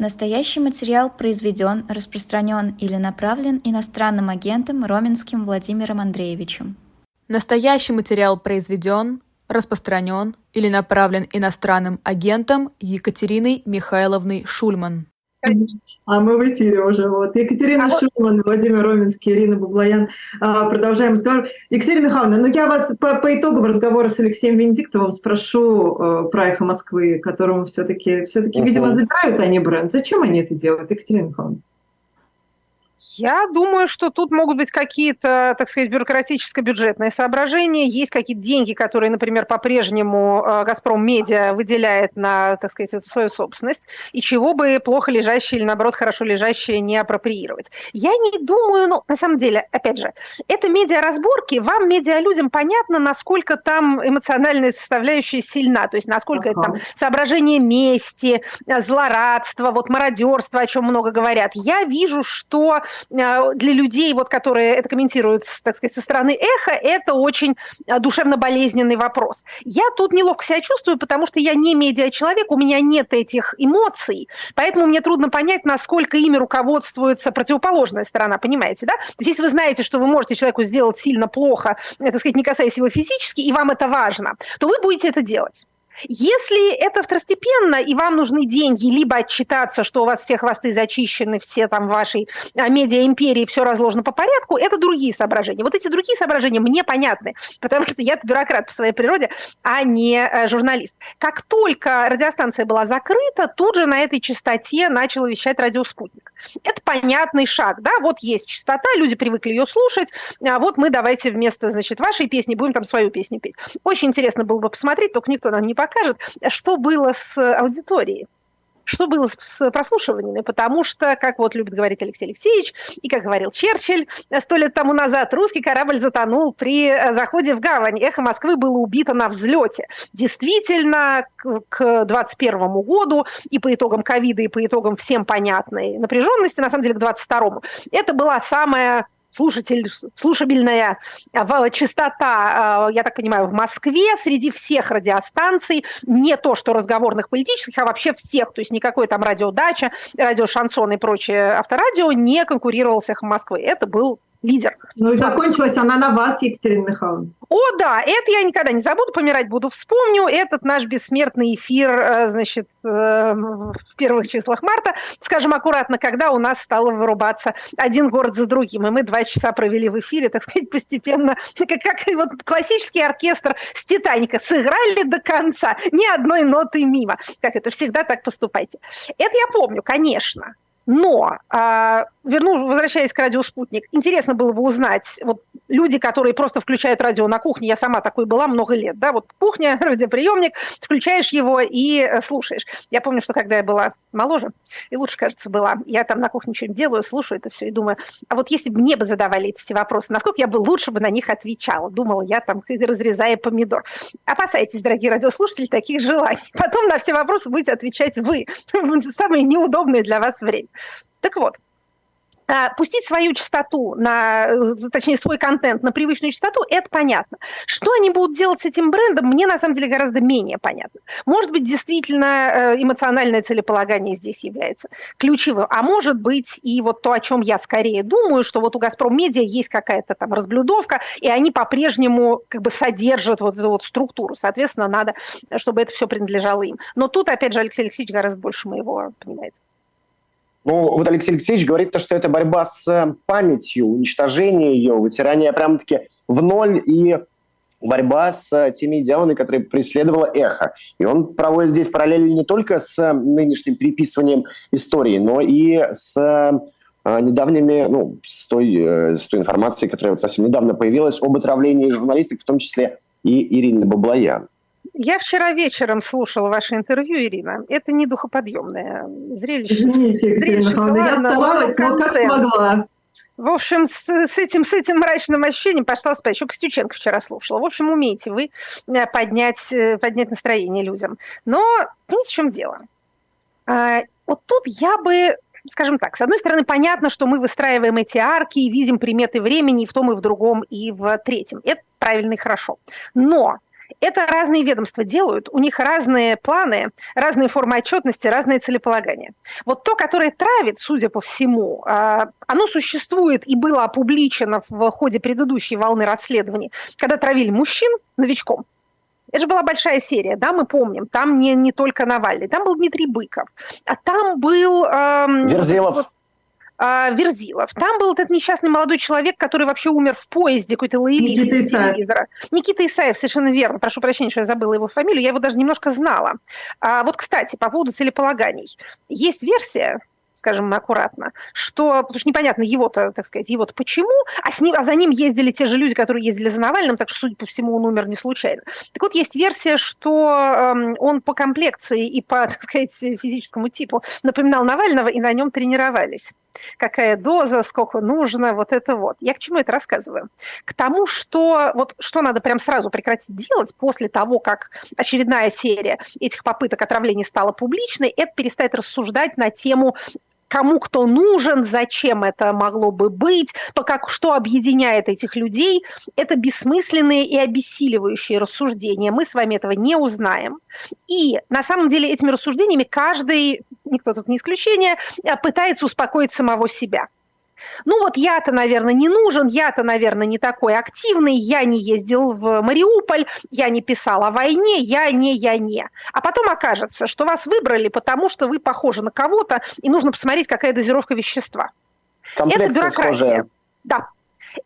Настоящий материал произведен, распространен или направлен иностранным агентом Роменским Владимиром Андреевичем. Настоящий материал произведен, распространен или направлен иностранным агентом Екатериной Михайловной Шульман. А мы в эфире уже. Вот. Екатерина а Шульман, вот... Владимир Роменский, Ирина Баблоян. А, продолжаем разговор. Екатерина Михайловна, ну я вас по, по итогам разговора с Алексеем Венедиктовым спрошу э, про «Эхо Москвы», которому все-таки, все-таки uh-huh. видимо, забирают они бренд. Зачем они это делают, Екатерина Михайловна? Я думаю, что тут могут быть какие-то, так сказать, бюрократическо-бюджетные соображения. Есть какие-то деньги, которые, например, по-прежнему э, «Газпром Медиа» выделяет на, так сказать, эту свою собственность, и чего бы плохо лежащие или, наоборот, хорошо лежащие не апроприировать. Я не думаю, ну, на самом деле, опять же, это медиаразборки, вам, медиалюдям, понятно, насколько там эмоциональная составляющая сильна, то есть насколько ага. это там соображение мести, злорадства, вот мародерства, о чем много говорят. Я вижу, что для людей, вот, которые это комментируют, так сказать, со стороны эхо, это очень а, душевно болезненный вопрос. Я тут неловко себя чувствую, потому что я не медиа-человек, у меня нет этих эмоций, поэтому мне трудно понять, насколько ими руководствуется противоположная сторона, понимаете, да? То есть если вы знаете, что вы можете человеку сделать сильно плохо, так сказать, не касаясь его физически, и вам это важно, то вы будете это делать. Если это второстепенно, и вам нужны деньги, либо отчитаться, что у вас все хвосты зачищены, все там вашей а, медиа-империи, все разложено по порядку, это другие соображения. Вот эти другие соображения мне понятны, потому что я бюрократ по своей природе, а не э, журналист. Как только радиостанция была закрыта, тут же на этой частоте начал вещать радиоспутник. Это понятный шаг, да, вот есть частота, люди привыкли ее слушать, а вот мы давайте вместо, значит, вашей песни будем там свою песню петь. Очень интересно было бы посмотреть, только никто нам не показывает, покажет, что было с аудиторией что было с прослушиваниями, потому что, как вот любит говорить Алексей Алексеевич, и как говорил Черчилль сто лет тому назад, русский корабль затонул при э, заходе в гавань. Эхо Москвы было убито на взлете. Действительно, к 2021 году и по итогам ковида, и по итогам всем понятной напряженности, на самом деле, к 2022, это была самая слушатель, слушабельная а, частота, а, я так понимаю, в Москве среди всех радиостанций, не то, что разговорных политических, а вообще всех, то есть никакой там радиодача, радиошансон и прочее авторадио не конкурировал с эхом Москвы. Это был лидер. Ну и закончилась она на вас, Екатерина Михайловна. О, да, это я никогда не забуду, помирать буду, вспомню. Этот наш бессмертный эфир, э, значит, э, в первых числах марта, скажем аккуратно, когда у нас стало вырубаться один город за другим, и мы два часа провели в эфире, так сказать, постепенно, как, как вот классический оркестр с «Титаника», сыграли до конца, ни одной ноты мимо. Как это, всегда так поступайте. Это я помню, конечно. Но, э, верну, возвращаясь к радио «Спутник», интересно было бы узнать, вот люди, которые просто включают радио на кухне, я сама такой была много лет, да, вот кухня, радиоприемник, включаешь его и э, слушаешь. Я помню, что когда я была моложе, и лучше, кажется, была, я там на кухне что-нибудь делаю, слушаю это все и думаю, а вот если бы мне бы задавали эти все вопросы, насколько я бы лучше бы на них отвечала? Думала я там, разрезая помидор. Опасайтесь, дорогие радиослушатели, таких желаний. Потом на все вопросы будете отвечать вы. Самое неудобное для вас время. Так вот, а, пустить свою частоту, на, точнее, свой контент на привычную частоту, это понятно. Что они будут делать с этим брендом, мне на самом деле гораздо менее понятно. Может быть, действительно э, эмоциональное целеполагание здесь является ключевым, а может быть и вот то, о чем я скорее думаю, что вот у «Газпром Медиа» есть какая-то там разблюдовка, и они по-прежнему как бы содержат вот эту вот структуру. Соответственно, надо, чтобы это все принадлежало им. Но тут, опять же, Алексей Алексеевич гораздо больше моего понимает. Ну, вот Алексей Алексеевич говорит, то, что это борьба с э, памятью, уничтожение ее, вытирание прямо-таки в ноль и борьба с э, теми идеалами, которые преследовала эхо. И он проводит здесь параллели не только с э, нынешним переписыванием истории, но и с недавними, ну, с той, с той информацией, которая вот совсем недавно появилась об отравлении журналисток, в том числе и Ирины Баблоян. Я вчера вечером слушала ваше интервью, Ирина. Это не духоподъемное зрелище. Извините, зрелище, я старалась, но как смогла. В общем, с, с, этим, с этим мрачным ощущением пошла спать. Еще Костюченко вчера слушала. В общем, умеете вы э, поднять, э, поднять настроение людям. Но, понимаете, в чем дело? А, вот тут я бы скажем так, с одной стороны, понятно, что мы выстраиваем эти арки и видим приметы времени и в том, и в другом, и в третьем. Это правильно и хорошо. Но Это разные ведомства делают, у них разные планы, разные формы отчетности, разные целеполагания. Вот то, которое травит, судя по всему, а, оно существует и было опубличено в ходе предыдущей волны расследований, когда травили мужчин новичком. Это же была большая серия, да, мы помним. Там не, не только Навальный, там был Дмитрий Быков, а там был... Эм, Верзилов. Вот, э, Верзилов. Там был этот несчастный молодой человек, который вообще умер в поезде, какой-то лоялист Никита из телевизора. Никита Исаев, совершенно верно. Прошу прощения, что я забыла его фамилию, я его даже немножко знала. А вот, кстати, по поводу целеполаганий. Есть версия, скажем аккуратно, что, потому что непонятно его-то, так сказать, его-то почему, а, с ним, а за ним ездили те же люди, которые ездили за Навальным, так что, судя по всему, он умер не случайно. Так вот, есть версия, что э, он по комплекции и по, так сказать, физическому типу напоминал Навального, и на нем тренировались какая доза, сколько нужно, вот это вот. Я к чему это рассказываю? К тому, что вот что надо прям сразу прекратить делать после того, как очередная серия этих попыток отравления стала публичной, это перестать рассуждать на тему кому кто нужен, зачем это могло бы быть, по как, что объединяет этих людей, это бессмысленные и обессиливающие рассуждения. Мы с вами этого не узнаем. И на самом деле этими рассуждениями каждый, никто тут не исключение, пытается успокоить самого себя – ну вот я-то, наверное, не нужен, я-то, наверное, не такой активный, я не ездил в Мариуполь, я не писал о войне, я не, я не. А потом окажется, что вас выбрали, потому что вы похожи на кого-то, и нужно посмотреть, какая дозировка вещества. Комплекция Это бюрократия. Схожая. Да,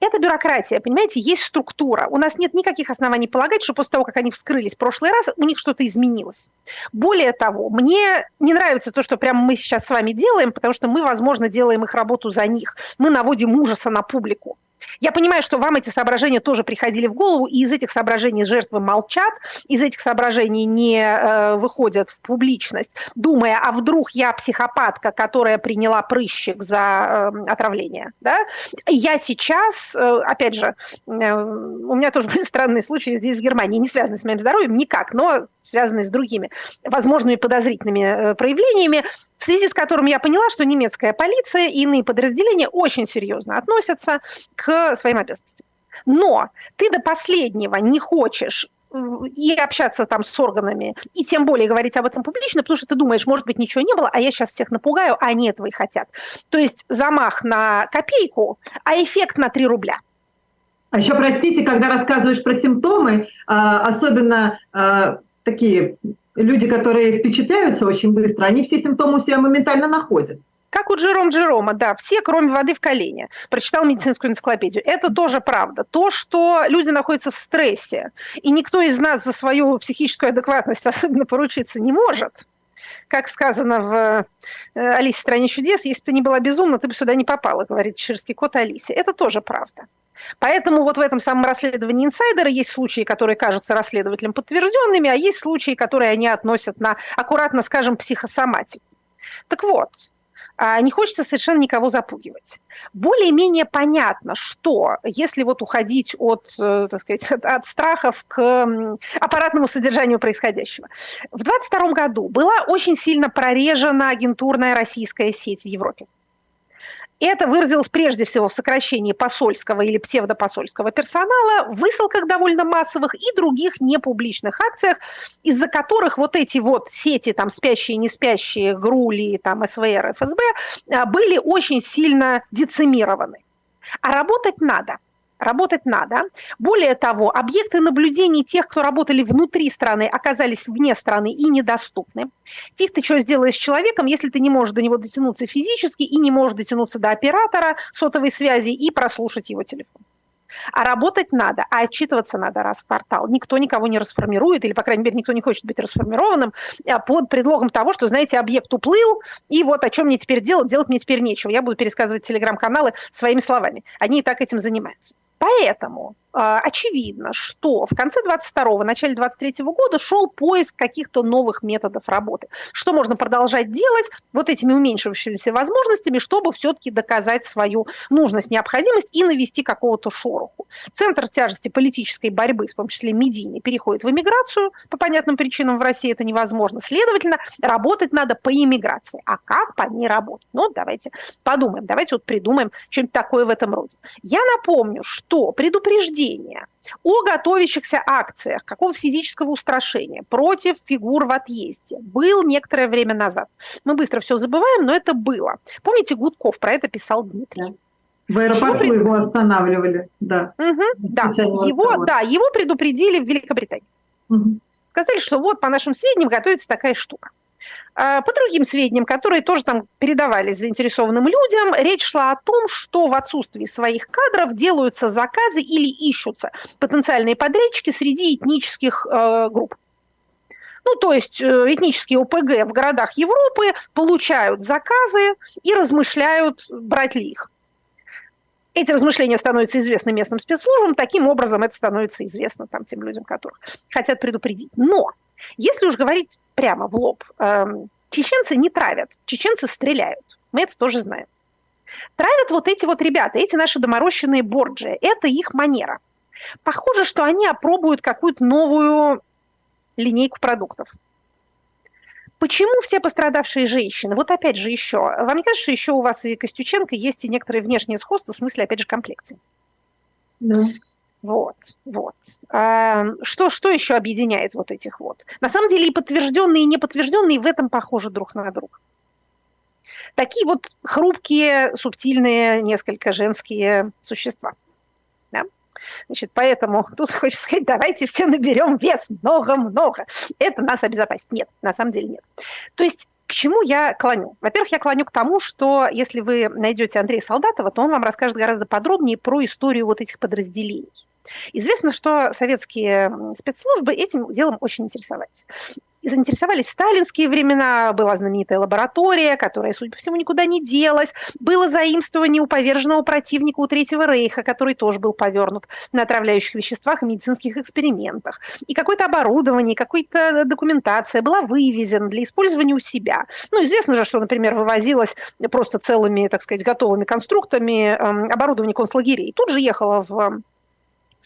это бюрократия, понимаете, есть структура. У нас нет никаких оснований полагать, что после того, как они вскрылись в прошлый раз, у них что-то изменилось. Более того, мне не нравится то, что прямо мы сейчас с вами делаем, потому что мы, возможно, делаем их работу за них. Мы наводим ужаса на публику. Я понимаю, что вам эти соображения тоже приходили в голову, и из этих соображений жертвы молчат, из этих соображений не э, выходят в публичность, думая, а вдруг я психопатка, которая приняла прыщик за э, отравление. Да? Я сейчас, э, опять же, э, у меня тоже были странные случаи здесь, в Германии, не связанные с моим здоровьем никак, но связанные с другими возможными подозрительными э, проявлениями в связи с которым я поняла, что немецкая полиция и иные подразделения очень серьезно относятся к своим обязанностям. Но ты до последнего не хочешь и общаться там с органами, и тем более говорить об этом публично, потому что ты думаешь, может быть, ничего не было, а я сейчас всех напугаю, а они этого и хотят. То есть замах на копейку, а эффект на 3 рубля. А еще, простите, когда рассказываешь про симптомы, а, особенно а, такие люди, которые впечатляются очень быстро, они все симптомы у себя моментально находят. Как у Джером Джерома, да, все, кроме воды в колене. Прочитал медицинскую энциклопедию. Это тоже правда. То, что люди находятся в стрессе, и никто из нас за свою психическую адекватность особенно поручиться не может, как сказано в э, «Алисе в стране чудес», если бы ты не была безумна, ты бы сюда не попала, говорит чеширский кот Алисе. Это тоже правда. Поэтому вот в этом самом расследовании инсайдера есть случаи, которые кажутся расследователям подтвержденными, а есть случаи, которые они относят на, аккуратно скажем, психосоматику. Так вот, не хочется совершенно никого запугивать. Более-менее понятно, что если вот уходить от, э, так сказать, от страхов к аппаратному содержанию происходящего. В 2022 году была очень сильно прорежена агентурная российская сеть в Европе. Это выразилось прежде всего в сокращении посольского или псевдопосольского персонала, высылках довольно массовых и других непубличных акциях, из-за которых вот эти вот сети, там, спящие, не спящие, ГРУЛи, там, СВР, ФСБ, а, были очень сильно децимированы. А работать надо – работать надо. Более того, объекты наблюдений тех, кто работали внутри страны, оказались вне страны и недоступны. Фиг ты что сделаешь с человеком, если ты не можешь до него дотянуться физически и не можешь дотянуться до оператора сотовой связи и прослушать его телефон. А работать надо, а отчитываться надо раз в квартал. Никто никого не расформирует, или, по крайней мере, никто не хочет быть расформированным а, под предлогом того, что, знаете, объект уплыл, и вот о чем мне теперь делать, делать мне теперь нечего. Я буду пересказывать телеграм-каналы своими словами. Они и так этим занимаются. Поэтому очевидно, что в конце 22-го, начале 23 года шел поиск каких-то новых методов работы. Что можно продолжать делать вот этими уменьшившимися возможностями, чтобы все-таки доказать свою нужность, необходимость и навести какого-то шороху. Центр тяжести политической борьбы, в том числе медийный, переходит в эмиграцию. По понятным причинам в России это невозможно. Следовательно, работать надо по иммиграции. А как по ней работать? Ну, давайте подумаем, давайте вот придумаем что-нибудь такое в этом роде. Я напомню, что предупреждение предупреждение о готовящихся акциях какого-то физического устрашения против фигур в отъезде был некоторое время назад. Мы быстро все забываем, но это было. Помните, Гудков про это писал Дмитрий. В аэропорту его, его останавливали, да. Угу, да, его, да, его предупредили в Великобритании. Угу. Сказали, что вот, по нашим сведениям, готовится такая штука. А, по другим сведениям, которые тоже там передавались заинтересованным людям, речь шла о том, что в отсутствии своих кадров делаются заказы или ищутся потенциальные подрядчики среди этнических э, групп. Ну, то есть э, этнические ОПГ в городах Европы получают заказы и размышляют, брать ли их. Эти размышления становятся известны местным спецслужбам, таким образом это становится известно там, тем людям, которых хотят предупредить. Но если уж говорить прямо в лоб, э, чеченцы не травят, чеченцы стреляют. Мы это тоже знаем. Травят вот эти вот ребята, эти наши доморощенные борджи. Это их манера. Похоже, что они опробуют какую-то новую линейку продуктов. Почему все пострадавшие женщины? Вот опять же еще. Вам не кажется, что еще у вас и Костюченко есть и некоторые внешние сходства, в смысле, опять же, комплекции? Да. Вот, вот. А, что, что еще объединяет вот этих вот? На самом деле и подтвержденные, и неподтвержденные в этом похожи друг на друга. Такие вот хрупкие, субтильные, несколько женские существа. Да? Значит, поэтому тут хочется сказать, давайте все наберем вес, много-много. Это нас обезопасит. Нет, на самом деле нет. То есть к чему я клоню? Во-первых, я клоню к тому, что если вы найдете Андрея Солдатова, то он вам расскажет гораздо подробнее про историю вот этих подразделений. Известно, что советские спецслужбы этим делом очень интересовались заинтересовались в сталинские времена, была знаменитая лаборатория, которая, судя по всему, никуда не делась. Было заимствование у поверженного противника у Третьего Рейха, который тоже был повернут на отравляющих веществах и медицинских экспериментах. И какое-то оборудование, какая-то документация была вывезена для использования у себя. Ну, известно же, что, например, вывозилось просто целыми, так сказать, готовыми конструктами эм, оборудование концлагерей. Тут же ехало в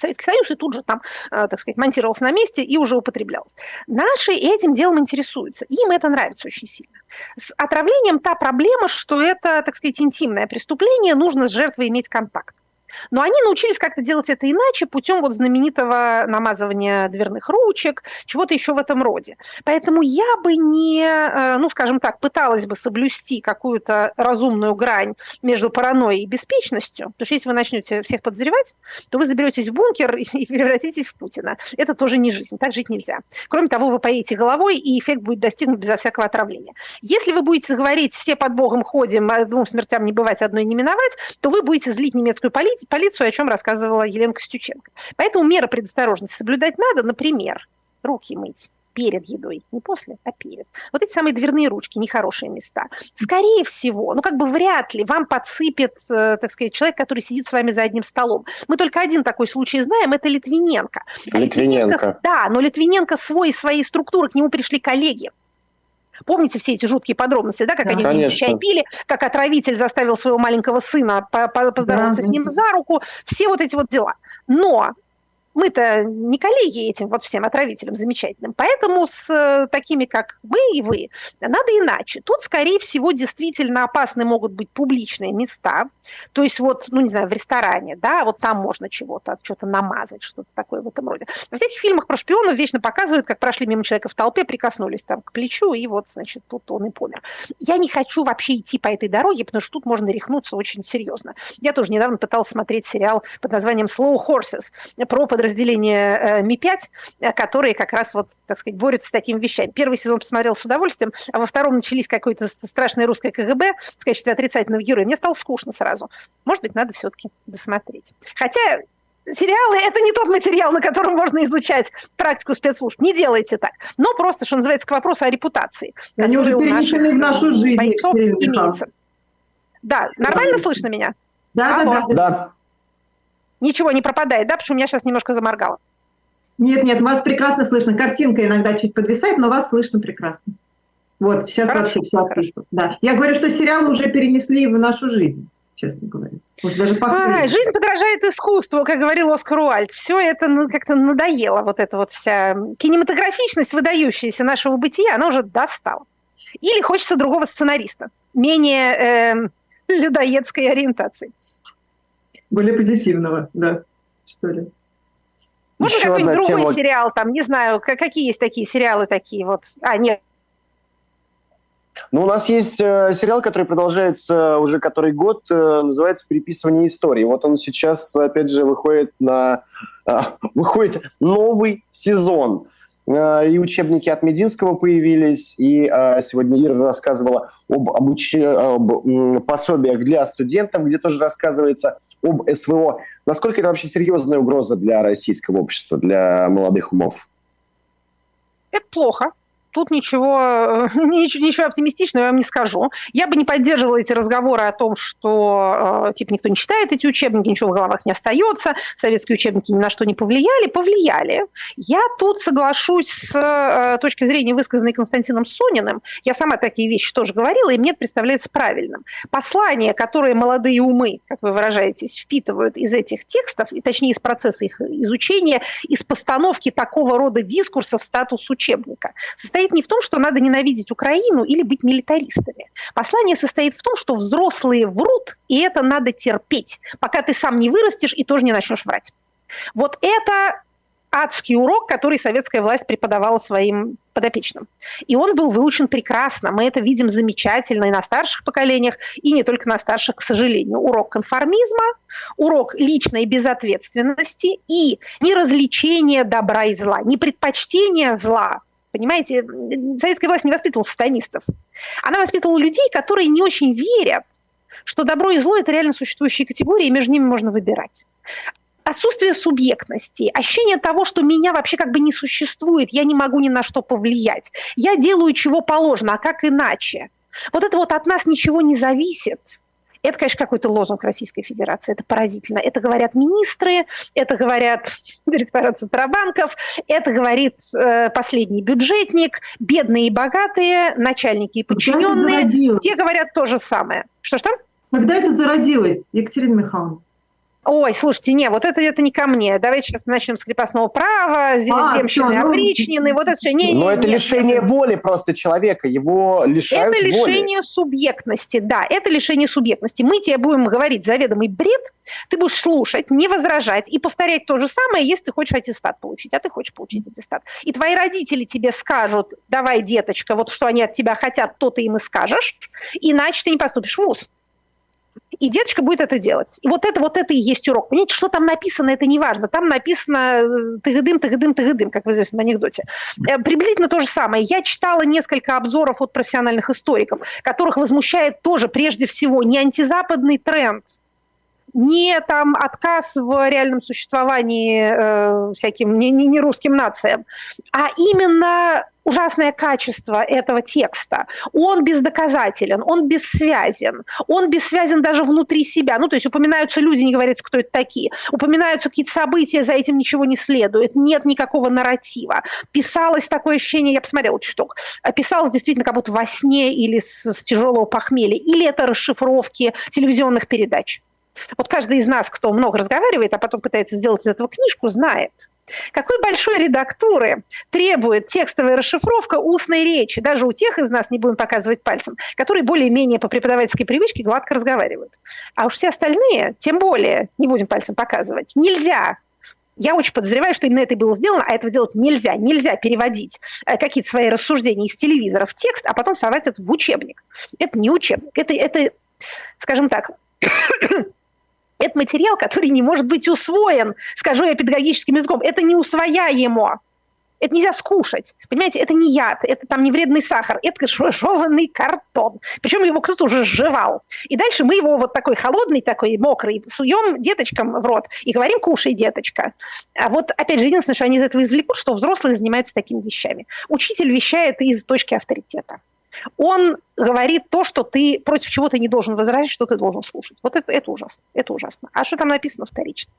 Советский Союз и тут же там, э, так сказать, монтировался на месте и уже употреблялось. Наши этим делом интересуются. Им это нравится очень сильно. С отравлением та проблема, что это, так сказать, интимное преступление, нужно с жертвой иметь контакт. Но они научились как-то делать это иначе, путем вот знаменитого намазывания дверных ручек, чего-то еще в этом роде. Поэтому я бы не, э, ну, скажем так, пыталась бы соблюсти какую-то разумную грань между паранойей и беспечностью, потому что если вы начнете всех подозревать, то вы заберетесь в бункер и превратитесь в Путина. Это тоже не жизнь, так жить нельзя. Кроме того, вы поедете головой, и эффект будет достигнут безо всякого отравления. Если вы будете говорить «все под Богом ходим, а двум смертям не бывать, одной не миновать», то вы будете злить немецкую полицию, полицию, о чем рассказывала Елена Костюченко. Поэтому меры предосторожности соблюдать надо, например, руки мыть перед едой, не после, а перед. Вот эти самые дверные ручки, нехорошие места. Скорее всего, ну как бы вряд ли вам подсыпет, э, так сказать, человек, который сидит с вами за одним столом. Мы только один такой случай знаем, это Литвиненко. Литвиненко. Литвиненко да, но Литвиненко свой, своей структуры, к нему пришли коллеги. Помните все эти жуткие подробности, да, как да, они конечно. чай пили, как отравитель заставил своего маленького сына поздороваться да, с ним за руку, все вот эти вот дела. Но мы-то не коллеги этим вот всем отравителям замечательным, поэтому с э, такими, как мы и вы, надо иначе. Тут, скорее всего, действительно опасны могут быть публичные места, то есть вот, ну, не знаю, в ресторане, да, вот там можно чего-то, что-то намазать, что-то такое в этом роде. Во всяких фильмах про шпионов вечно показывают, как прошли мимо человека в толпе, прикоснулись там к плечу, и вот, значит, тут он и помер. Я не хочу вообще идти по этой дороге, потому что тут можно рехнуться очень серьезно. Я тоже недавно пыталась смотреть сериал под названием Slow Horses про подразделение подразделения э, Ми-5, э, которые как раз вот, так сказать, борются с такими вещами. Первый сезон посмотрел с удовольствием, а во втором начались какое-то страшное русское КГБ в качестве отрицательного героя. Мне стало скучно сразу. Может быть, надо все-таки досмотреть. Хотя сериалы – это не тот материал, на котором можно изучать практику спецслужб. Не делайте так. Но просто, что называется, к вопросу о репутации. Они уже перенесены в нашу жизнь. Бойцов имеется. Да, нормально слышно меня? Да, Алло. да, да. да. Ничего не пропадает, да, потому что у меня сейчас немножко заморгало. Нет, нет, вас прекрасно слышно. Картинка иногда чуть подвисает, но вас слышно прекрасно. Вот, сейчас хорошо, вообще все отлично. Да. Я говорю, что сериалы уже перенесли в нашу жизнь, честно говоря. Может, даже а, жизнь подражает искусству, как говорил Оскар Уальд. Все это ну, как-то надоело, вот эта вот вся кинематографичность, выдающаяся нашего бытия, она уже достала. Или хочется другого сценариста, менее э, людоедской ориентации более позитивного, да, что ли. Может, какой-нибудь другой тема... сериал, там, не знаю, какие есть такие сериалы такие вот. А, нет, ну, у нас есть э, сериал, который продолжается уже который год, э, называется «Переписывание истории». Вот он сейчас, опять же, выходит на... Э, выходит новый сезон. Э, и учебники от Мединского появились, и э, сегодня Ира рассказывала об, обуч... об пособиях для студентов, где тоже рассказывается об СВО. Насколько это вообще серьезная угроза для российского общества, для молодых умов? Это плохо тут ничего, ничего, ничего оптимистичного я вам не скажу. Я бы не поддерживала эти разговоры о том, что э, типа никто не читает эти учебники, ничего в головах не остается, советские учебники ни на что не повлияли. Повлияли. Я тут соглашусь с э, точки зрения, высказанной Константином Сониным. Я сама такие вещи тоже говорила, и мне это представляется правильным. Послание, которое молодые умы, как вы выражаетесь, впитывают из этих текстов, и точнее из процесса их изучения, из постановки такого рода дискурса в статус учебника, состоит состоит не в том, что надо ненавидеть Украину или быть милитаристами. Послание состоит в том, что взрослые врут, и это надо терпеть, пока ты сам не вырастешь и тоже не начнешь врать. Вот это адский урок, который советская власть преподавала своим подопечным. И он был выучен прекрасно. Мы это видим замечательно и на старших поколениях, и не только на старших, к сожалению. Урок конформизма, урок личной безответственности и неразличение добра и зла, не предпочтение зла, Понимаете, советская власть не воспитывала сатанистов. Она воспитывала людей, которые не очень верят, что добро и зло – это реально существующие категории, и между ними можно выбирать. Отсутствие субъектности, ощущение того, что меня вообще как бы не существует, я не могу ни на что повлиять. Я делаю, чего положено, а как иначе? Вот это вот от нас ничего не зависит – это, конечно, какой-то лозунг Российской Федерации. Это поразительно. Это говорят министры, это говорят директора Центробанков, это говорит э, последний бюджетник, бедные и богатые, начальники и подчиненные. Те говорят то же самое. Что-что? Когда это зародилось, Екатерина Михайловна? Ой, слушайте, не, вот это, это не ко мне. Давайте сейчас начнем с крепостного права, земщины, а, опричнины, вот это все. Не, Но не, это не, лишение нет. воли просто человека, его лишают Это воли. лишение субъектности, да, это лишение субъектности. Мы тебе будем говорить заведомый бред, ты будешь слушать, не возражать и повторять то же самое, если ты хочешь аттестат получить, а ты хочешь получить аттестат. И твои родители тебе скажут, давай, деточка, вот что они от тебя хотят, то ты им и скажешь, иначе ты не поступишь в ВУЗ и деточка будет это делать. И вот это, вот это и есть урок. Понимаете, что там написано, это не важно. Там написано э, тыгдым, тыгдым, тыгдым, как в известном анекдоте. Э, приблизительно то же самое. Я читала несколько обзоров от профессиональных историков, которых возмущает тоже прежде всего не антизападный тренд, не там отказ в реальном существовании э, всяким не, не, не русским нациям, а именно ужасное качество этого текста. Он бездоказателен, он бессвязен, он бессвязен даже внутри себя. Ну, то есть упоминаются люди, не говорится, кто это такие. Упоминаются какие-то события, за этим ничего не следует. Нет никакого нарратива. Писалось такое ощущение, я посмотрела чуток, писалось действительно как будто во сне или с, с тяжелого похмелья. Или это расшифровки телевизионных передач. Вот каждый из нас, кто много разговаривает, а потом пытается сделать из этого книжку, знает – какой большой редактуры требует текстовая расшифровка устной речи, даже у тех из нас, не будем показывать пальцем, которые более-менее по преподавательской привычке гладко разговаривают. А уж все остальные, тем более, не будем пальцем показывать, нельзя я очень подозреваю, что именно это и было сделано, а этого делать нельзя. Нельзя переводить э, какие-то свои рассуждения из телевизора в текст, а потом совать это в учебник. Это не учебник. Это, это скажем так, это материал, который не может быть усвоен, скажу я педагогическим языком. Это не усвояемо. Это нельзя скушать. Понимаете, это не яд, это там не вредный сахар, это жеванный картон. Причем его кто-то уже сживал. И дальше мы его вот такой холодный, такой мокрый, суем деточкам в рот и говорим, кушай, деточка. А вот, опять же, единственное, что они из этого извлекут, что взрослые занимаются такими вещами. Учитель вещает из точки авторитета он говорит то, что ты против чего ты не должен возражать, что ты должен слушать. Вот это, это ужасно. Это ужасно. А что там написано вторично?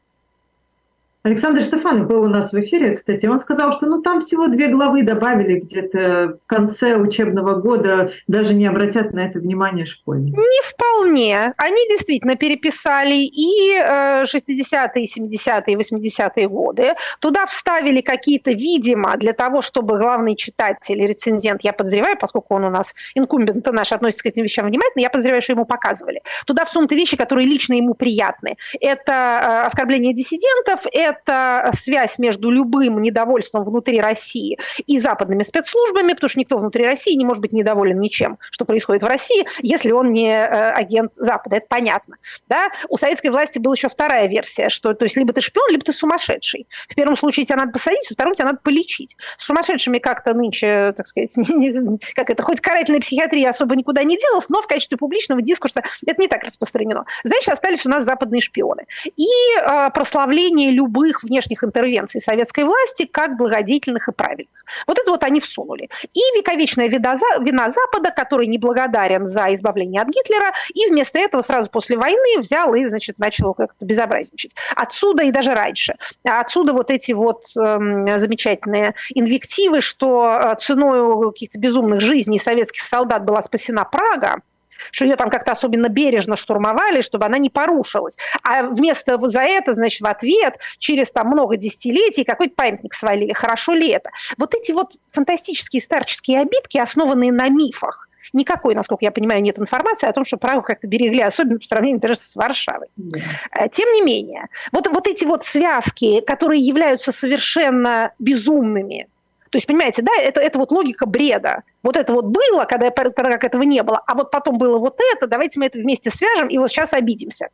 Александр Штефанов был у нас в эфире, кстати, он сказал, что ну там всего две главы добавили где-то в конце учебного года, даже не обратят на это внимание школьники. Не вполне. Они действительно переписали и 60-е, 70-е, 80-е годы. Туда вставили какие-то, видимо, для того, чтобы главный читатель, рецензент, я подозреваю, поскольку он у нас инкумбент наш относится к этим вещам внимательно, я подозреваю, что ему показывали. Туда всунуты вещи, которые лично ему приятны. Это э, оскорбление диссидентов, это это связь между любым недовольством внутри России и западными спецслужбами, потому что никто внутри России не может быть недоволен ничем, что происходит в России, если он не э, агент Запада. Это понятно. Да? У советской власти была еще вторая версия, что то есть либо ты шпион, либо ты сумасшедший. В первом случае тебя надо посадить, во втором тебя надо полечить. С сумасшедшими как-то нынче, так сказать, как это, хоть карательная психиатрия особо никуда не делалась, но в качестве публичного дискурса это не так распространено. Значит, остались у нас западные шпионы. И э, прославление любых внешних интервенций советской власти как благодетельных и правильных. Вот это вот они всунули. И вековечная вина Запада, который неблагодарен за избавление от Гитлера, и вместо этого сразу после войны взял и, значит, начал как-то безобразничать. Отсюда и даже раньше. Отсюда вот эти вот э, замечательные инвективы, что э, ценой каких-то безумных жизней советских солдат была спасена Прага, что ее там как-то особенно бережно штурмовали, чтобы она не порушилась. А вместо за это, значит, в ответ через там много десятилетий какой-то памятник свалили. Хорошо ли это? Вот эти вот фантастические старческие обидки, основанные на мифах, никакой, насколько я понимаю, нет информации о том, что Прагу как-то берегли, особенно по сравнению, например, с Варшавой. Yeah. Тем не менее, вот, вот эти вот связки, которые являются совершенно безумными, то есть, понимаете, да, это, это вот логика бреда. Вот это вот было, когда, когда как этого не было, а вот потом было вот это, давайте мы это вместе свяжем и вот сейчас обидимся.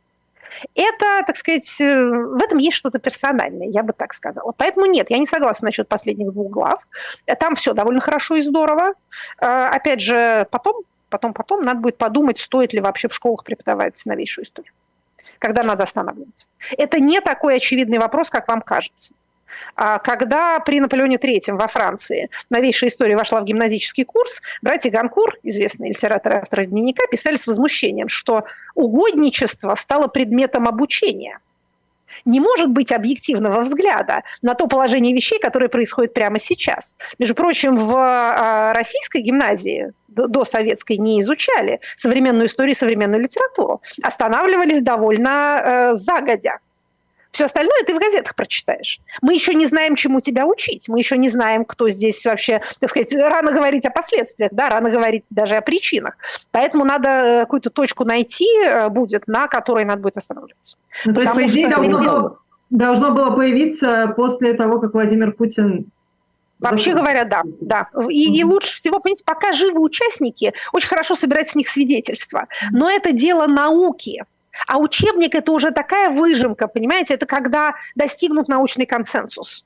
Это, так сказать, э, в этом есть что-то персональное, я бы так сказала. Поэтому нет, я не согласна насчет последних двух глав. Там все довольно хорошо и здорово. Э, опять же, потом, потом, потом надо будет подумать, стоит ли вообще в школах преподавать новейшую историю когда надо останавливаться. Это не такой очевидный вопрос, как вам кажется. А когда при Наполеоне III во Франции новейшая история вошла в гимназический курс, братья Ганкур, известные литераторы авторы дневника, писали с возмущением, что угодничество стало предметом обучения не может быть объективного взгляда на то положение вещей, которое происходит прямо сейчас. Между прочим, в а, российской гимназии до советской не изучали современную историю, современную литературу. Останавливались довольно э, загодя. Все остальное ты в газетах прочитаешь. Мы еще не знаем, чему тебя учить. Мы еще не знаем, кто здесь вообще, так сказать, рано говорить о последствиях, да, рано говорить даже о причинах. Поэтому надо э, какую-то точку найти э, будет, на которой надо будет останавливаться. Ну, то есть, по идее, должно было, должно было появиться после того, как Владимир Путин Вообще говоря, да, да. И, и лучше всего, понимаете, пока живы участники, очень хорошо собирать с них свидетельства. Но это дело науки. А учебник – это уже такая выжимка, понимаете, это когда достигнут научный консенсус.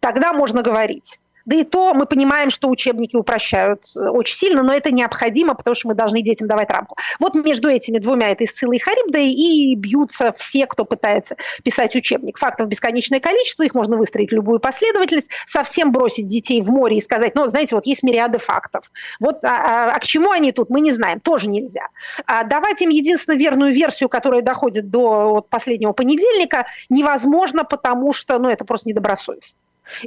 Тогда можно говорить. Да и то мы понимаем, что учебники упрощают э, очень сильно, но это необходимо, потому что мы должны детям давать рамку. Вот между этими двумя, этой Сциллой и Харибдой, и бьются все, кто пытается писать учебник. Фактов бесконечное количество, их можно выстроить в любую последовательность, совсем бросить детей в море и сказать, ну, знаете, вот есть мириады фактов. Вот, а, а, а к чему они тут, мы не знаем, тоже нельзя. А давать им единственно верную версию, которая доходит до вот, последнего понедельника, невозможно, потому что, ну, это просто недобросовестно.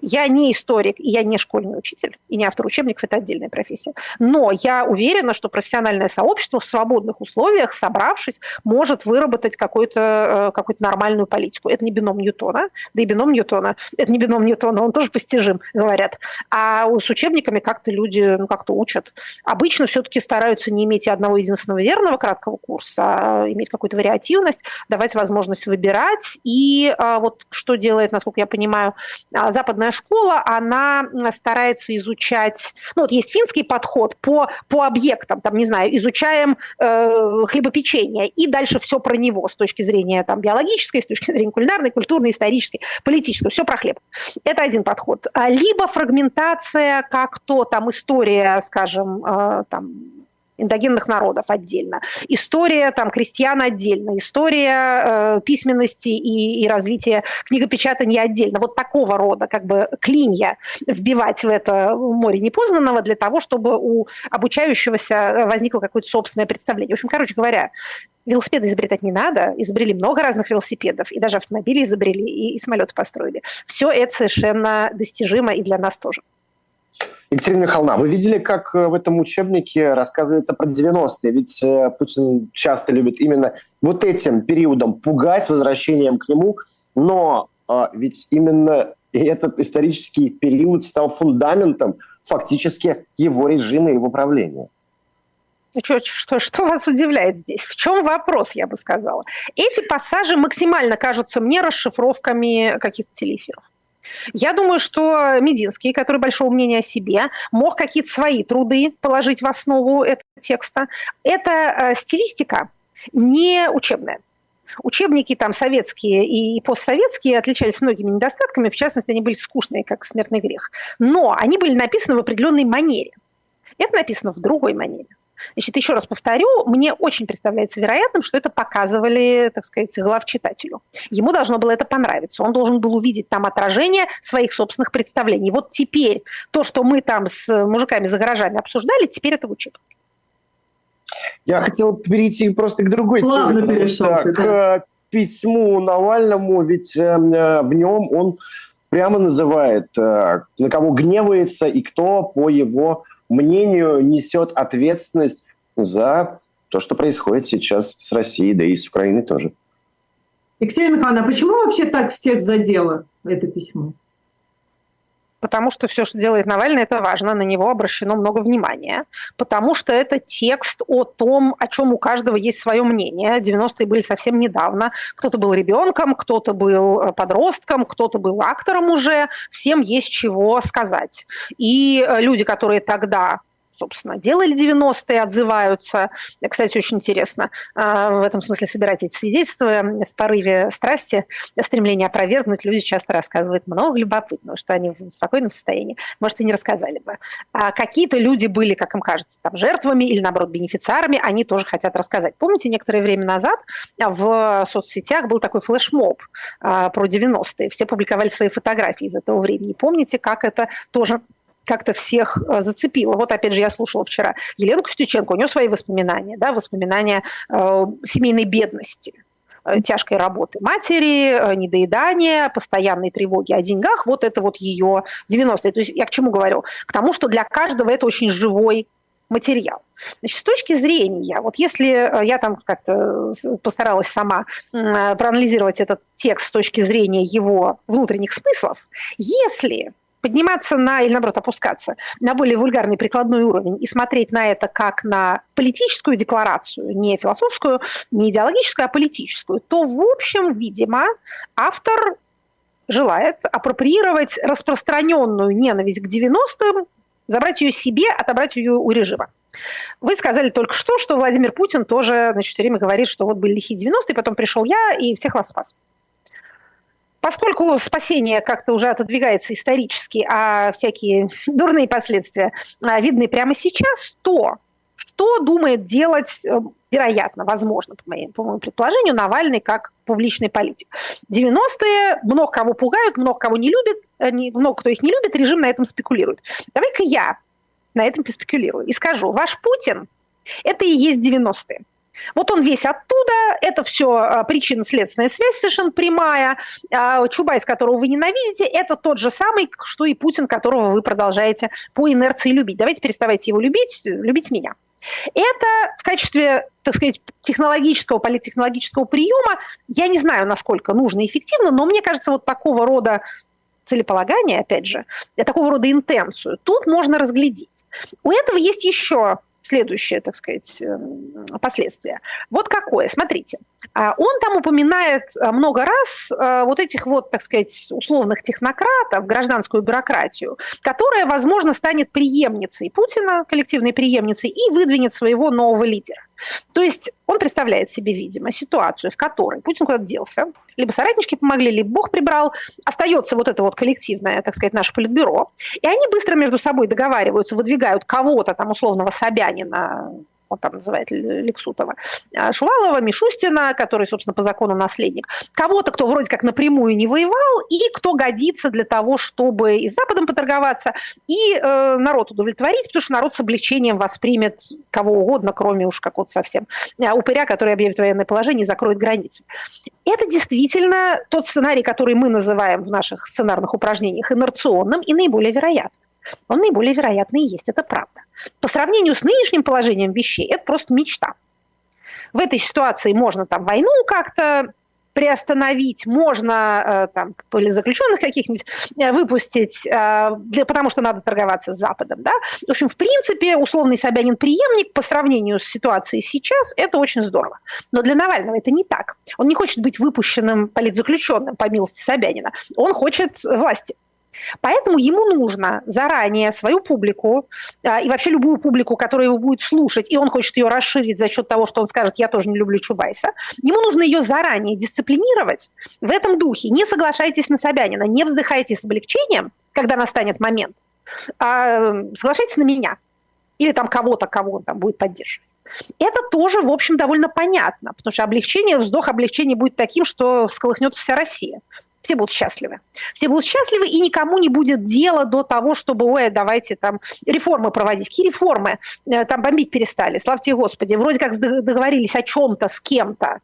Я не историк, и я не школьный учитель, и не автор учебников, это отдельная профессия. Но я уверена, что профессиональное сообщество в свободных условиях, собравшись, может выработать какую-то э, какую нормальную политику. Это не бином Ньютона, да и бином Ньютона, это не бином Ньютона, он тоже постижим, говорят. А с учебниками как-то люди ну, как-то учат. Обычно все-таки стараются не иметь одного единственного верного краткого курса, а иметь какую-то вариативность, давать возможность выбирать. И а, вот что делает, насколько я понимаю, а, западная школа, она старается изучать, ну вот есть финский подход по, по объектам, там, не знаю, изучаем э, хлебопечение, и дальше все про него с точки зрения там, биологической, с точки зрения кулинарной, культурной, исторической, политической, все про хлеб. Это один подход. А, либо фрагментация, как то там история, скажем, э, там, индогенных народов отдельно, история там крестьян отдельно, история э, письменности и, и развития книгопечатания отдельно. Вот такого рода как бы клинья вбивать в это море непознанного для того, чтобы у обучающегося возникло какое-то собственное представление. В общем, короче говоря, велосипеды изобретать не надо, изобрели много разных велосипедов, и даже автомобили изобрели, и, и самолеты построили. Все это совершенно достижимо и для нас тоже. Екатерина Михайловна, вы видели, как э, в этом учебнике рассказывается про 90-е? Ведь э, Путин часто любит именно вот этим периодом пугать, возвращением к нему, но а, ведь именно этот исторический период стал фундаментом фактически его режима и его правления. Что, что, что вас удивляет здесь? В чем вопрос, я бы сказала? Эти пассажи максимально кажутся мне расшифровками каких-то телеэфиров. Я думаю, что Мединский, который большого мнения о себе, мог какие-то свои труды положить в основу этого текста. Это э, стилистика не учебная. Учебники там советские и постсоветские отличались многими недостатками, в частности, они были скучные, как смертный грех. Но они были написаны в определенной манере. Это написано в другой манере. Значит, еще раз повторю, мне очень представляется вероятным, что это показывали, так сказать, главчитателю. Ему должно было это понравиться. Он должен был увидеть там отражение своих собственных представлений. Вот теперь то, что мы там с мужиками за гаражами обсуждали, теперь это в учебнике. Я хотел перейти просто к другой Плавно теме, перешел, что, да. к письму Навальному, ведь эм, э, в нем он прямо называет, э, на кого гневается и кто, по его мнению, несет ответственность за то, что происходит сейчас с Россией, да и с Украиной тоже. Екатерина Михайловна, а почему вообще так всех задело это письмо? Потому что все, что делает Навальный, это важно, на него обращено много внимания, потому что это текст о том, о чем у каждого есть свое мнение. 90-е были совсем недавно. Кто-то был ребенком, кто-то был э, подростком, кто-то был актором уже. Всем есть чего сказать. И э, люди, которые тогда собственно, делали 90-е, отзываются. Кстати, очень интересно а, в этом смысле собирать эти свидетельства. В порыве страсти, стремления опровергнуть, люди часто рассказывают много любопытного, что они в спокойном состоянии, может, и не рассказали бы. А какие-то люди были, как им кажется, там, жертвами или, наоборот, бенефициарами, они тоже хотят рассказать. Помните, некоторое время назад в соцсетях был такой флешмоб а, про 90-е. Все публиковали свои фотографии из этого времени. Помните, как это тоже как-то всех э, зацепило. Вот опять же я слушала вчера Елену Костюченко, у нее свои воспоминания, да, воспоминания э, семейной бедности э, тяжкой работы матери, э, недоедания, постоянной тревоги о деньгах. Вот это вот ее 90-е. То есть я к чему говорю? К тому, что для каждого это очень живой материал. Значит, с точки зрения, вот если я там как-то постаралась сама проанализировать этот текст с точки зрения его внутренних смыслов, если подниматься на, или наоборот опускаться на более вульгарный прикладной уровень и смотреть на это как на политическую декларацию, не философскую, не идеологическую, а политическую, то, в общем, видимо, автор желает апроприировать распространенную ненависть к 90-м, забрать ее себе, отобрать ее у режима. Вы сказали только что, что Владимир Путин тоже значит, все время говорит, что вот были лихие 90-е, потом пришел я и всех вас спас. Поскольку спасение как-то уже отодвигается исторически, а всякие дурные последствия а, видны прямо сейчас, то что думает делать, э, вероятно, возможно, по моему, по моему предположению, Навальный как публичный политик. 90-е много кого пугают, много кого не любят, э, много кто их не любит, режим на этом спекулирует. Давай-ка я на этом поспекулирую и скажу, ваш Путин – это и есть 90-е. Вот он весь оттуда, это все а, причинно-следственная связь совершенно прямая. А, Чубайс, которого вы ненавидите, это тот же самый, что и Путин, которого вы продолжаете по инерции любить. Давайте переставайте его любить, любить меня. Это в качестве, так сказать, технологического, политтехнологического приема, я не знаю, насколько нужно и эффективно, но мне кажется, вот такого рода целеполагание, опять же, такого рода интенцию, тут можно разглядеть. У этого есть еще следующее, так сказать, эм, последствие. Вот какое, смотрите. А, он там упоминает э, много раз э, вот этих вот, так сказать, условных технократов, гражданскую бюрократию, которая, возможно, станет преемницей Путина, коллективной преемницей, и выдвинет своего нового лидера. То есть он представляет себе, видимо, ситуацию, в которой Путин куда-то делся, либо соратнички помогли, либо Бог прибрал, остается вот это вот коллективное, так сказать, наше политбюро, и они быстро между собой договариваются, выдвигают кого-то там условного Собянина, он там называет Лексутова, а, Шувалова, Мишустина, который, собственно, по закону наследник, кого-то, кто вроде как напрямую не воевал, и кто годится для того, чтобы и с Западом поторговаться, и э, народ удовлетворить, потому что народ с облегчением воспримет кого угодно, кроме уж какого-то совсем а, упыря, который объявит военное положение и закроет границы. Это действительно тот сценарий, который мы называем в наших сценарных упражнениях инерционным и наиболее вероятным. Он наиболее вероятный и есть, это правда. По сравнению с нынешним положением вещей, это просто мечта. В этой ситуации можно там войну как-то приостановить, можно там, заключенных каких-нибудь выпустить, для, потому что надо торговаться с Западом. Да? В общем, в принципе, условный Собянин преемник по сравнению с ситуацией сейчас, это очень здорово. Но для Навального это не так. Он не хочет быть выпущенным политзаключенным по милости Собянина. Он хочет власти. Поэтому ему нужно заранее свою публику а, и вообще любую публику, которая его будет слушать, и он хочет ее расширить за счет того, что он скажет, я тоже не люблю Чубайса, ему нужно ее заранее дисциплинировать в этом духе. Не соглашайтесь на Собянина, не вздыхайте с облегчением, когда настанет момент, а соглашайтесь на меня или там кого-то, кого он там будет поддерживать. Это тоже, в общем, довольно понятно, потому что облегчение, вздох облегчения будет таким, что всколыхнется вся Россия все будут счастливы. Все будут счастливы, и никому не будет дела до того, чтобы, ой, давайте там реформы проводить. Какие реформы? Э, там бомбить перестали, славьте Господи. Вроде как договорились о чем-то с кем-то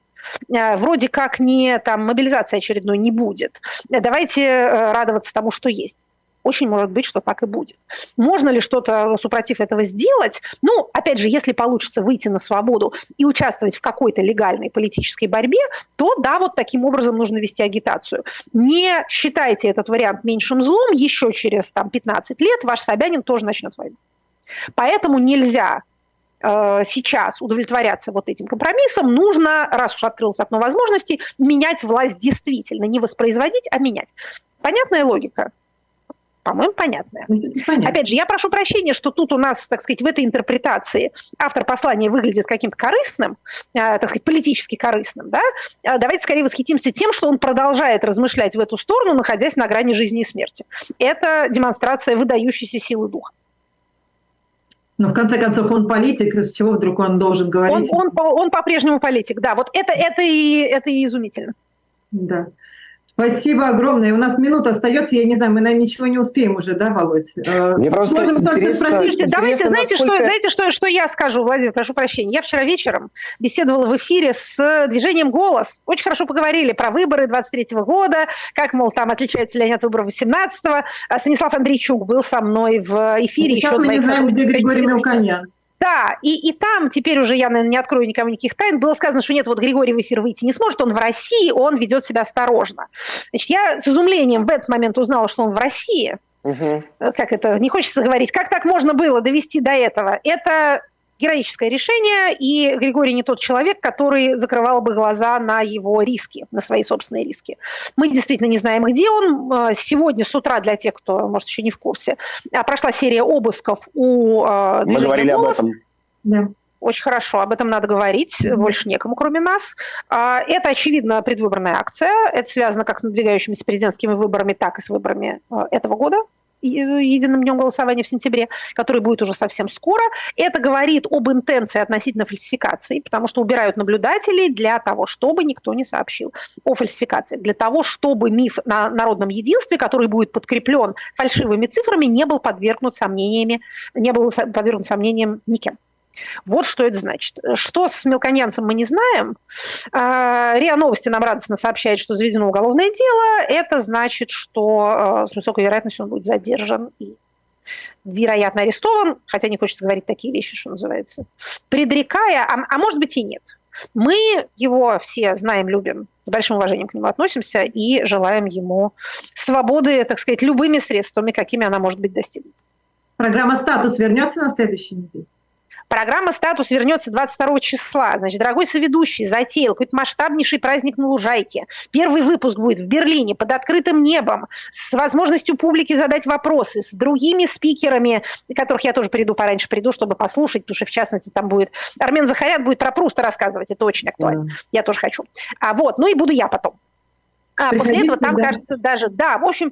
э, вроде как не там мобилизации очередной не будет. Э, давайте радоваться тому, что есть. Очень может быть, что так и будет. Можно ли что-то супротив этого сделать? Ну, опять же, если получится выйти на свободу и участвовать в какой-то легальной политической борьбе, то да, вот таким образом нужно вести агитацию. Не считайте этот вариант меньшим злом, еще через там, 15 лет ваш Собянин тоже начнет войну. Поэтому нельзя э, сейчас удовлетворяться вот этим компромиссом, нужно, раз уж открылось окно возможностей, менять власть действительно, не воспроизводить, а менять. Понятная логика? По-моему, понятная. Ну, понятно. Опять же, я прошу прощения, что тут у нас, так сказать, в этой интерпретации автор послания выглядит каким-то корыстным, э, так сказать, политически корыстным. Да? А давайте скорее восхитимся тем, что он продолжает размышлять в эту сторону, находясь на грани жизни и смерти. Это демонстрация выдающейся силы духа. Но в конце концов он политик, с чего вдруг он должен говорить? Он, он, он по-прежнему политик, да. Вот это, это, и, это и изумительно. Да. Спасибо огромное. У нас минута остается. Я не знаю, мы, наверное, ничего не успеем уже, да, Володь? Э, Мне просто интересно, интересно, Давайте, знаете, насколько... что, знаете что, что я скажу, Владимир, прошу прощения. Я вчера вечером беседовала в эфире с движением «Голос». Очень хорошо поговорили про выборы 23 -го года, как, мол, там отличаются ли они от выборов 18-го. А Станислав Андрейчук был со мной в эфире. Сейчас еще мы не знаем, где Григорий Мелконян. Да, и, и там теперь уже я, наверное, не открою никому никаких тайн. Было сказано, что нет, вот Григорий в эфир выйти не сможет, он в России, он ведет себя осторожно. Значит, я с изумлением в этот момент узнала, что он в России. Угу. Как это, не хочется говорить, как так можно было довести до этого? Это героическое решение, и Григорий не тот человек, который закрывал бы глаза на его риски, на свои собственные риски. Мы действительно не знаем, где он. А, сегодня с утра, для тех, кто, может, еще не в курсе, а, прошла серия обысков у а, Мы говорили «Голос». об этом. Да. Очень хорошо, об этом надо говорить, больше некому, кроме нас. Это, очевидно, предвыборная акция. Это связано как с надвигающимися президентскими выборами, так и с выборами этого года, единым днем голосования в сентябре, который будет уже совсем скоро. Это говорит об интенции относительно фальсификации, потому что убирают наблюдателей для того, чтобы никто не сообщил о фальсификации, для того, чтобы миф на народном единстве, который будет подкреплен фальшивыми цифрами, не был подвергнут сомнениями, не был подвергнут сомнениям никем. Вот что это значит. Что с мелконянцем мы не знаем. А, РИА Новости нам радостно сообщает, что заведено уголовное дело. Это значит, что а, с высокой вероятностью он будет задержан и вероятно арестован, хотя не хочется говорить такие вещи, что называется, предрекая, а, а может быть и нет. Мы его все знаем, любим, с большим уважением к нему относимся и желаем ему свободы, так сказать, любыми средствами, какими она может быть достигнута. Программа «Статус» вернется на следующей неделе? Программа «Статус» вернется 22 числа. Значит, дорогой соведущий затеял какой-то масштабнейший праздник на Лужайке. Первый выпуск будет в Берлине под открытым небом, с возможностью публики задать вопросы, с другими спикерами, которых я тоже приду пораньше приду, чтобы послушать, потому что, в частности, там будет Армен Захарян будет про Пруста рассказывать, это очень актуально. Mm. Я тоже хочу. А вот, ну и буду я потом. А приходите, после этого там, да. кажется, даже, да, в общем,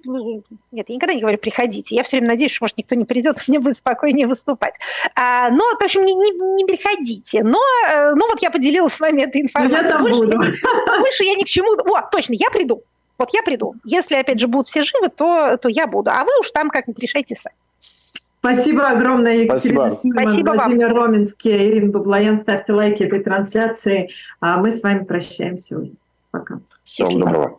нет, я никогда не говорю приходите. Я все время надеюсь, что, может, никто не придет, мне будет спокойнее выступать. А, но, в общем, не, не, не приходите. Но, э, ну, вот я поделилась с вами этой информацией. Я там больше, буду. больше я ни к чему... О, точно, я приду. Вот я приду. Если, опять же, будут все живы, то, то я буду. А вы уж там как-нибудь решайте сами. Спасибо огромное, Екатерина Спасибо. Спасибо Владимир вам. Роминский, Ирина Баблоян. Ставьте лайки этой трансляции. А мы с вами прощаемся. Пока. Всего доброго.